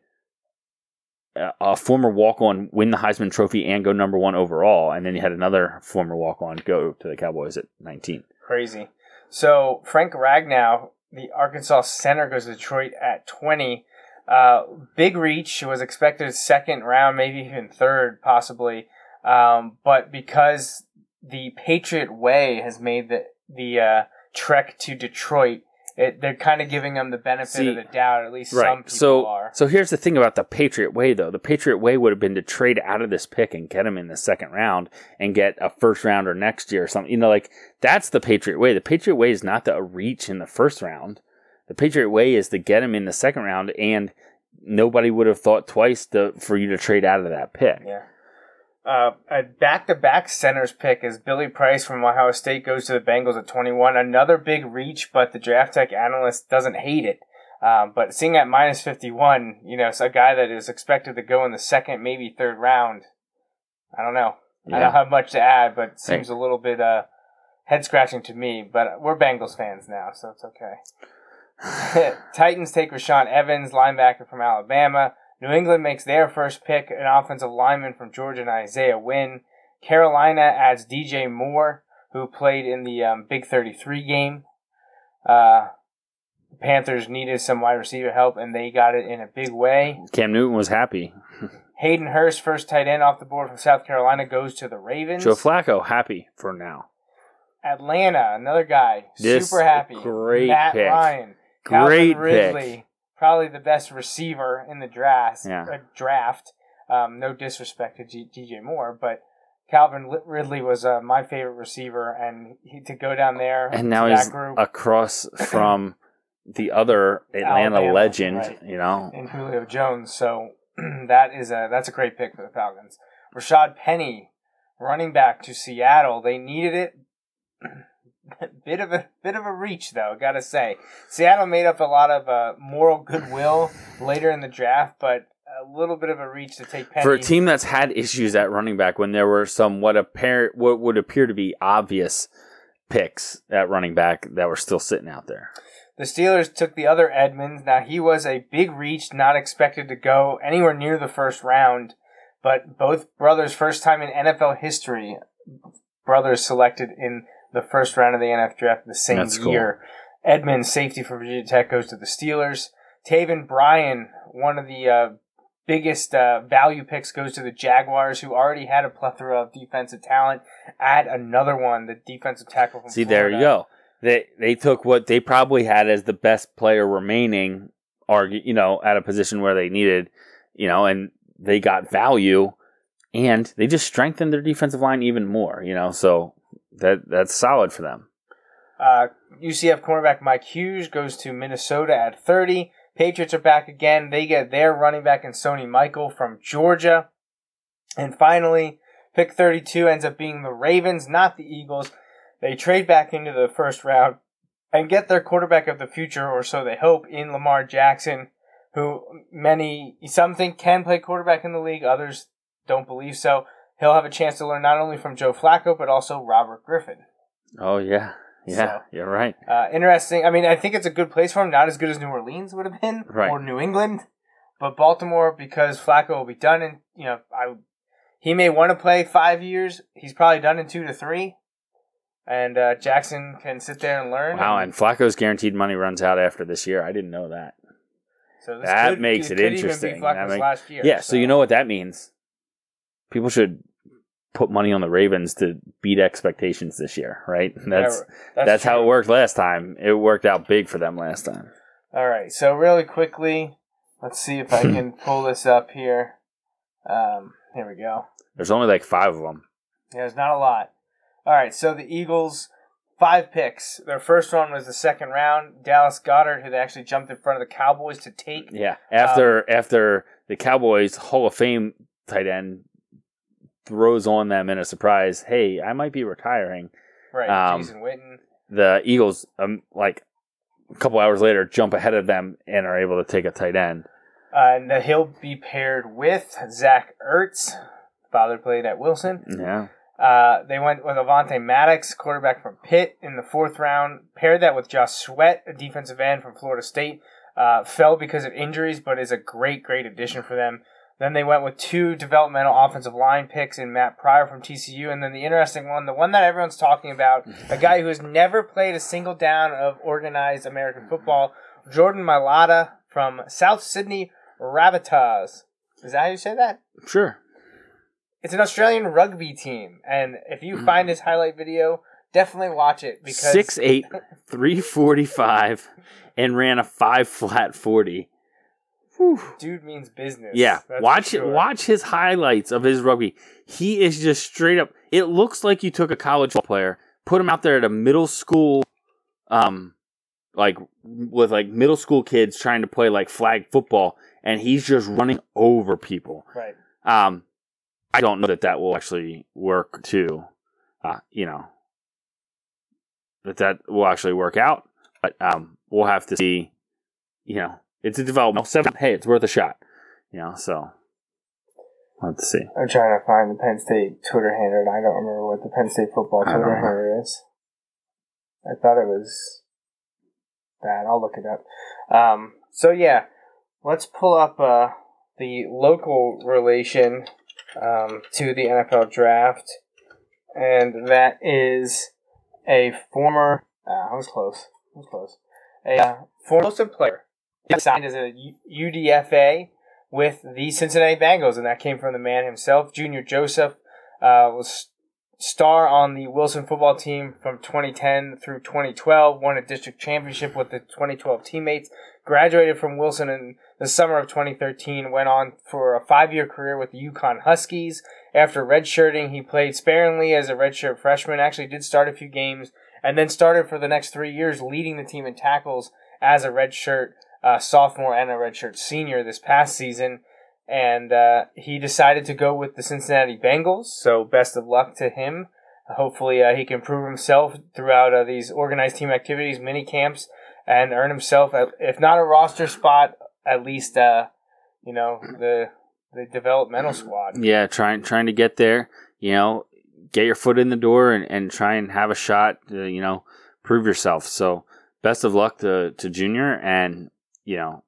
S7: a- a former walk on win the Heisman Trophy and go number one overall, and then you had another former walk on go to the Cowboys at 19.
S6: Crazy. So Frank Ragnow, the Arkansas center, goes to Detroit at 20. Uh, big reach was expected second round, maybe even third, possibly. Um, but because the Patriot Way has made the the uh, trek to Detroit, it, they're kind of giving them the benefit
S7: See,
S6: of the doubt. At least some people
S7: So,
S6: are.
S7: so here's the thing about the Patriot way, though. The Patriot way would have been to trade out of this pick and get him in the second round and get a first rounder next year or something. You know, like that's the Patriot way. The Patriot way is not to reach in the first round. The Patriot way is to get him in the second round, and nobody would have thought twice to, for you to trade out of that pick.
S6: Yeah. Uh, a back-to-back centers pick is Billy Price from Ohio State goes to the Bengals at 21. Another big reach, but the draft tech analyst doesn't hate it. Um, but seeing at minus 51, you know, it's a guy that is expected to go in the second, maybe third round. I don't know. I don't have much to add, but it seems a little bit uh, head scratching to me. But we're Bengals fans now, so it's okay. Titans take Rashaan Evans, linebacker from Alabama. New England makes their first pick, an offensive lineman from Georgia, and Isaiah Wynn. Carolina adds DJ Moore, who played in the um, Big 33 game. Uh, Panthers needed some wide receiver help, and they got it in a big way.
S7: Cam Newton was happy.
S6: Hayden Hurst, first tight end off the board from South Carolina, goes to the Ravens.
S7: Joe Flacco happy for now.
S6: Atlanta, another guy,
S7: This
S6: super happy.
S7: great
S6: Matt
S7: pick.
S6: Ryan,
S7: Great
S6: Calvin Ridley, probably the best receiver in the draft.
S7: Yeah.
S6: uh, draft. Um, no disrespect to G- DJ Moore, but Calvin Ridley was uh, my favorite receiver, and he, to go down there
S7: And now he's
S6: that group
S7: across from the other Atlanta
S6: Alabama,
S7: legend,
S6: right.
S7: you know.
S6: and Julio Jones. So that is a that's a great pick for the Falcons. Rashaad Penny, running back to Seattle. They needed it. bit of a bit of a reach though, gotta say. Seattle made up a lot of uh, moral goodwill later in the draft, but a little bit of a reach to take Penny
S7: For a team that's had issues at running back when there were some what appear what would appear to be obvious picks at running back that were still sitting out there.
S6: The Steelers took the other Edmunds. Now he was a big reach, not expected to go anywhere near the first round, but both brothers first time in NFL history brothers selected in the first round of the NFL draft the same
S7: That's cool.
S6: year. Edmunds, safety for Virginia Tech, goes to the Steelers. Taven Bryan, one of the uh, biggest uh, value picks, goes to the Jaguars, who already had a plethora of defensive talent. Add another one, the defensive tackle from
S7: See, there you go. They they took what they probably had as the best player remaining, argue, you know, at a position where they needed, you know, and they got value, and they just strengthened their defensive line even more, you know. So that that's solid for them.
S6: Uh, UCF cornerback Mike Hughes goes to Minnesota at 30. Patriots are back again. They get their running back in Sony Michel from Georgia. And finally, pick 32 ends up being the Ravens, not the Eagles. They trade back into the first round and get their quarterback of the future, or so they hope, in Lamar Jackson, who many, some think can play quarterback in the league, others don't believe so. He'll have a chance to learn not only from Joe Flacco, but also Robert Griffin.
S7: Oh yeah, yeah,
S6: So-
S7: you're right.
S6: Uh, interesting. I mean, I think it's a good place for him. Not as good as New Orleans would have been,
S7: Right.
S6: or New England, but Baltimore because Flacco will be done in. You know, I he may want to play five years. He's probably done in two to three, and uh, Jackson can sit there and learn.
S7: Wow, and Flacco's guaranteed money runs out after this year. I didn't know that.
S6: so this
S7: that
S6: could-
S7: makes it
S6: could
S7: interesting. That make-
S6: year.
S7: Yeah, so you know what that means. People should put money on the Ravens to beat expectations this year, right? That's that's, how it worked last time. It worked out big for them last time.
S6: All right, so really quickly, let's see if I can pull this up here. Um, here we go.
S7: There's only like five of them.
S6: Yeah, there's not a lot. All right, so the Eagles, five picks. Their first one was the second round. Dallas Goedert, who they actually jumped in front of the Cowboys to take.
S7: Yeah, after after the Cowboys Hall of Fame tight end throws on them in a surprise, hey, I might be retiring.
S6: Right,
S7: Um,
S6: Jason Witten.
S7: The Eagles, um, like a couple hours later, jump ahead of them and are able to take a tight end.
S6: Uh, and he'll be paired with Zach Ertz. Father played at Wilson.
S7: Yeah,
S6: Uh, they went with Avonte Maddox, quarterback from Pitt, in the fourth round. Paired that with Josh Sweat, a defensive end from Florida State. Uh, fell because of injuries, but is a great, great addition for them. Then they went with two developmental offensive line picks in Matt Pryor from TCU, and then the interesting one, the one that everyone's talking about, a guy who has never played a single down of organized American football, Jordan Mailata from South Sydney Rabbitohs. Is that how you say that?
S7: sure.
S6: It's an Australian rugby team, and if you find mm. his highlight video, definitely watch it because
S7: Six eight, three forty five, and ran a five flat forty.
S6: Dude means business.
S7: Yeah,
S6: that's
S7: watch
S6: sure.
S7: watch his highlights of his rugby. He is just straight up. It looks like you took a college football player, put him out there at a middle school, um, like with like middle school kids trying to play like flag football, and he's just running over people.
S6: Right.
S7: Um, I don't know that that will actually work too. Uh, you know, that that will actually work out, but um, we'll have to see. You know, it's a development. Seven, hey, it's worth a shot. You know, so let's see.
S6: I'm trying to find the Penn State Twitter handle, and I don't remember what the Penn State football Twitter handle is. I thought it was that. I'll look it up. Um, so yeah, let's pull up uh, the local relation um, to the NFL draft, and that is a former. Uh, I was close. I was close. A uh, former player signed as a UDFA with the Cincinnati Bengals, and that came from the man himself, Junior Joseph. Uh, was star on the Wilson football team from 2010 through 2012. Won a district championship with the 2012 teammates. Graduated from Wilson in the summer of 2013. Went on for a five-year career with the UConn Huskies. After redshirting, he played sparingly as a redshirt freshman. Actually, did start a few games, and then started for the next three years, leading the team in tackles as a redshirt uh, sophomore and a redshirt senior this past season. And uh, he decided to go with the Cincinnati Bengals. So best of luck to him. Hopefully, uh, he can prove himself throughout uh, these organized team activities, mini camps, and earn himself, if not a roster spot, at least uh, you know the the developmental squad.
S7: Yeah, trying trying to get there. You know, get your foot in the door and, and try and have a shot. To, you know, prove yourself. So best of luck to to Junior, and you know,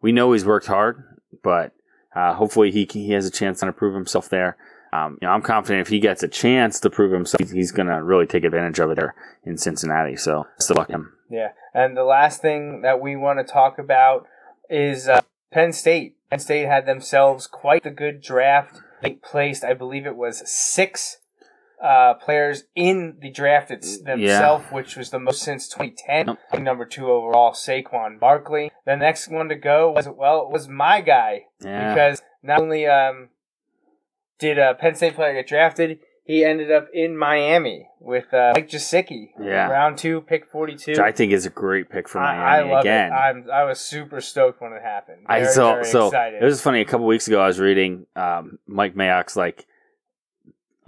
S7: we know he's worked hard, but uh, hopefully he he has a chance to prove himself there. Um, you know, I'm confident if he gets a chance to prove himself, he's going to really take advantage of it there in Cincinnati. So best luck him.
S6: Yeah, and the last thing that we want to talk about is uh, Penn State. Penn State had themselves quite a good draft. They placed, I believe it was six uh, players in the draft it's themselves, which was the most since 2010.
S7: Yep.
S6: Number two overall, Saquon Barkley. The next one to go was well, it was my guy
S7: Yeah.
S6: because not only um, did a Penn State player get drafted, he ended up in Miami with uh, Mike Gesicki.
S7: Yeah.
S6: round two, pick 42.
S7: Which I think is a great pick for
S6: I,
S7: Miami
S6: I love
S7: again.
S6: it. I'm, I was super stoked when it happened.
S7: I
S6: Very,
S7: saw
S6: very
S7: so
S6: excited.
S7: it was funny. A couple weeks ago, I was reading um, Mike Mayock's like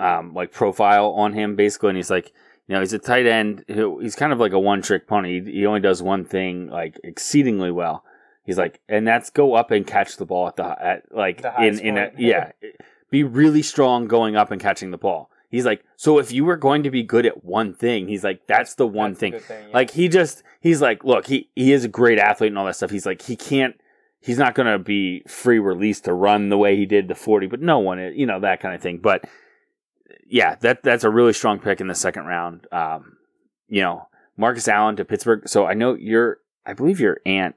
S7: um, like profile on him, basically, and he's like, you know, he's a tight end. He's kind of like a one trick pony. He, only does one thing like exceedingly well. He's like, and that's go up and catch the ball at the at like
S6: The
S7: in in a yeah, be really strong going up and catching the ball. He's like, so if you were going to be good at one thing, he's like, that's the one
S6: That's
S7: thing.
S6: thing, yeah.
S7: Like he just he's like, look, he he is a great athlete and all that stuff. He's like, he can't he's not going to be free release to run the way he did the 40, but no one, you know, that kind of thing. But yeah, that that's a really strong pick in the second round. Um, you know, Marcus Allen to Pittsburgh. So I know your, I believe your aunt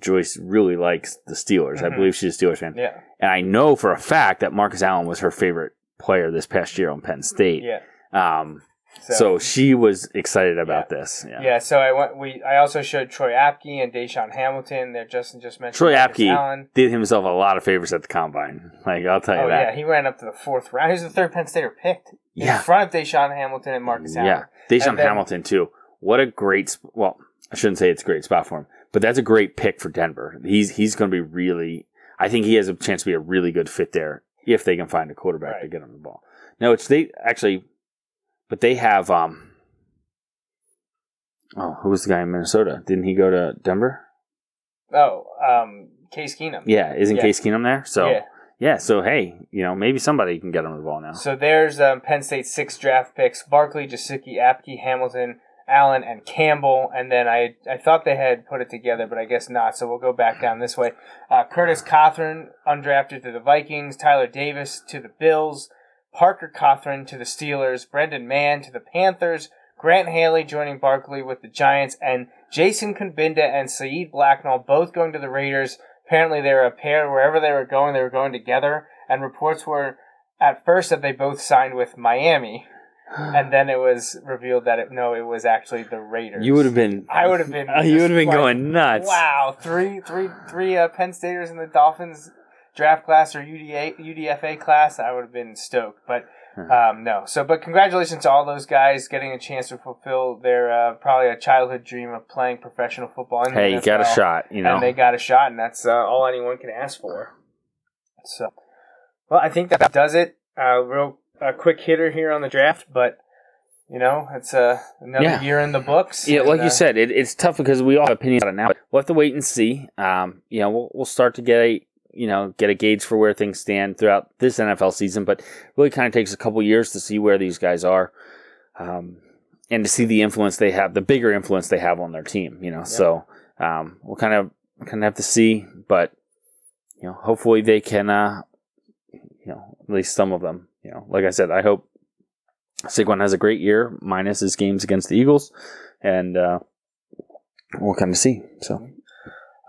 S7: Joyce really likes the Steelers. I
S6: Mhm.
S7: believe she's a Steelers fan,
S6: yeah,
S7: and I know for a fact that Marcus Allen was her favorite player this past year on Penn State.
S6: yeah.
S7: Um,
S6: So,
S7: so, she was excited about this. Yeah.
S6: yeah. So I went. We I also showed Troy Apke and DaeSean Hamilton. There, Justin just mentioned
S7: Troy Apke did himself a lot of favors at the combine. Like I'll tell you
S6: Oh
S7: that.
S6: yeah, he ran up to the fourth round. He was the third Penn Stater picked in
S7: Yeah.
S6: front of DaeSean Hamilton and Marcus Allen.
S7: Yeah,
S6: DaeSean then-
S7: Hamilton too. What a great. Sp- well, I shouldn't say it's a great spot for him, but that's a great pick for Denver. He's he's going to be really. I think he has a chance to be a really good fit there if they can find a quarterback to get him the ball. No, it's they actually, but they have. um Oh, who was the guy in Minnesota? Didn't he go to Denver?
S6: Oh, um, Case Keenum.
S7: Yeah, isn't
S6: Yeah.
S7: Case Keenum there? So
S6: Yeah.
S7: yeah. so hey, you know maybe somebody can get him the ball now.
S6: So there's um, Penn State's six draft picks: Barkley, Gesicki, Apke, Hamilton, Allen, and Campbell. And then I I thought they had put it together, but I guess not. So we'll go back down this way. Uh, Curtis Cothran, undrafted to the Vikings. Tyler Davis to the Bills. Parker Cothren to the Steelers. Brendan Mahon to the Panthers. Grant Haley joining Barkley with the Giants, and Jason Cabinda and Saeed Blacknall both going to the Raiders. Apparently, they were a pair. Wherever they were going, they were going together. And reports were at first that they both signed with Miami, and then it was revealed that it no, it was actually the Raiders.
S7: You would have been.
S6: I would have been.
S7: You would have been
S6: like,
S7: going nuts.
S6: Wow, three, three, three uh, Penn Staters in the Dolphins draft class or UDA, UDFA class. I would have been stoked, but um, no. So, but congratulations to all those guys getting a chance to fulfill their uh, probably a childhood dream of playing professional football. In
S7: Hey, you got a shot. You know.
S6: and they got a shot, and that's uh, all anyone can ask for. So, well, I think that does it. Uh, real uh, quick hitter here on the draft, but you know, it's uh, another
S7: Yeah.
S6: year in the books.
S7: Yeah,
S6: and,
S7: like
S6: uh,
S7: you said, it, it's tough because we all have opinions on it now. But we'll have to wait and see. Um, you know, we'll, we'll start to get a you know get a gauge for where things stand throughout this NFL season. But really, kind of takes a couple years to see where these guys are, um, and to see the influence they have, the bigger influence they have on their team. You know, so um, we'll kind of kind of have to see. But you know, hopefully they can. Uh, you know, at least some of them. You know, like I said, I hope Saquon has a great year, minus his games against the Eagles, and uh, we'll kind of see. So,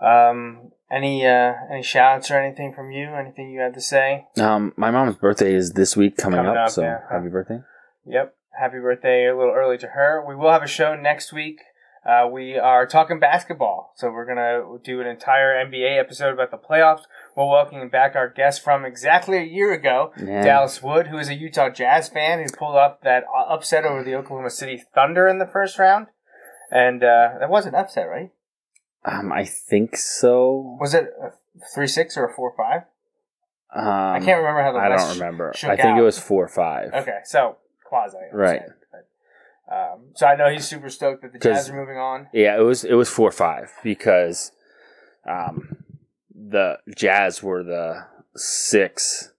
S6: Um, any uh, any shouts or anything from you? Anything you had to say?
S7: um, my mom's birthday is this week coming,
S6: Coming
S7: up,
S6: up,
S7: so
S6: yeah.
S7: happy birthday.
S6: Yep. Happy birthday a little early to her. We will have a show next week. Uh, we are talking basketball. So we're going to do an entire NBA episode about the playoffs. We're welcoming back our guest from exactly a year ago,
S7: Yeah.
S6: Dallas Wood, who is a Utah Jazz fan who pulled up that uh, upset over the Oklahoma City Thunder in the first round. And uh, that was an upset, right?
S7: Um, I think so.
S6: Was it a 3 6 or a 4 5?
S7: Um,
S6: I can't remember how the
S7: I don't remember. I think
S6: out.
S7: it was four five.
S6: Okay, so quasi.
S7: Right.
S6: But, um, so I know he's super stoked that the Jazz are moving on.
S7: Yeah, it was it was four five because um, the Jazz were the six,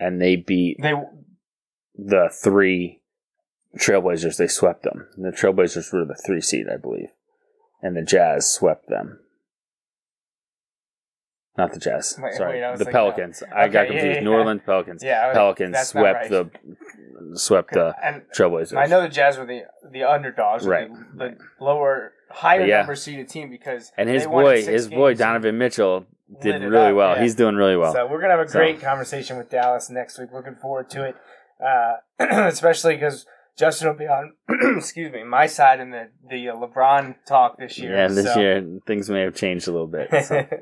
S7: and they beat
S6: They
S7: the three Trailblazers. They swept them. The Trailblazers were the three seed, I believe, and the Jazz swept them. Not the Jazz.
S6: Wait,
S7: Sorry,
S6: wait,
S7: the
S6: like,
S7: Pelicans. I
S6: Okay,
S7: got confused.
S6: yeah,
S7: New
S6: yeah.
S7: Orleans Pelicans.
S6: Yeah, was-
S7: Pelicans swept
S6: right.
S7: the swept the
S6: and
S7: Trailblazers.
S6: I know the Jazz were the the underdogs,
S7: Right,
S6: The,
S7: right.
S6: the lower, higher
S7: Yeah.
S6: number seeded team because
S7: and his boy, his boy. Donovan Mitchell did really
S6: up,
S7: well.
S6: yeah.
S7: He's doing really well.
S6: So we're gonna have a
S7: So-
S6: great conversation with Dallas next week. Looking forward to it, uh, especially because Justin will be on. excuse me, my side in the the uh, LeBron talk this year.
S7: yeah, this
S6: so-
S7: year things may have changed a little bit. so.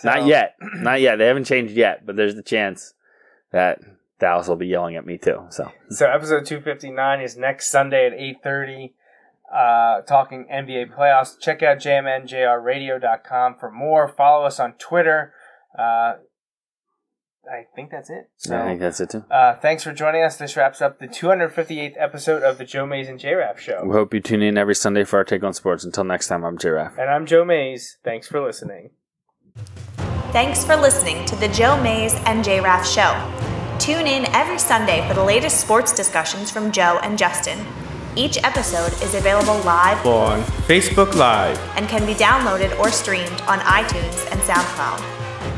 S6: So-
S7: Not yet, not yet. They haven't changed yet, but there's the chance that Dallas will be yelling at me too. So
S6: So episode 259 is next Sunday at 8.30, uh, talking NBA playoffs. Check out jmnjrradio.com for more. Follow us on Twitter. Uh, I think that's it. So,
S7: I think that's it too.
S6: uh, thanks for joining us. This wraps up the 258th episode of the Joe Mays and J-Raff Show.
S7: We hope you tune in every Sunday for our take on sports. Until next time, I'm J Raff.
S6: And I'm Joe Mays. Thanks for listening.
S1: Thanks for listening to the Joe Mays and J Raff Show. Tune in every Sunday for the latest sports discussions from Joe and Justin. Each episode is available live
S8: on Facebook Live.
S1: and can be downloaded or streamed on iTunes and SoundCloud.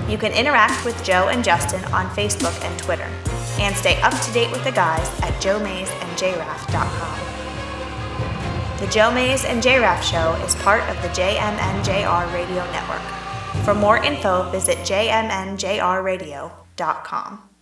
S1: You can interact with Joe and Justin on Facebook and Twitter, and stay up to date with the guys at joemaysandjraff.com. The Joe Mays and JRaff Show is part of the JMNJR Radio Network. For more info, visit jmnjrradio.com.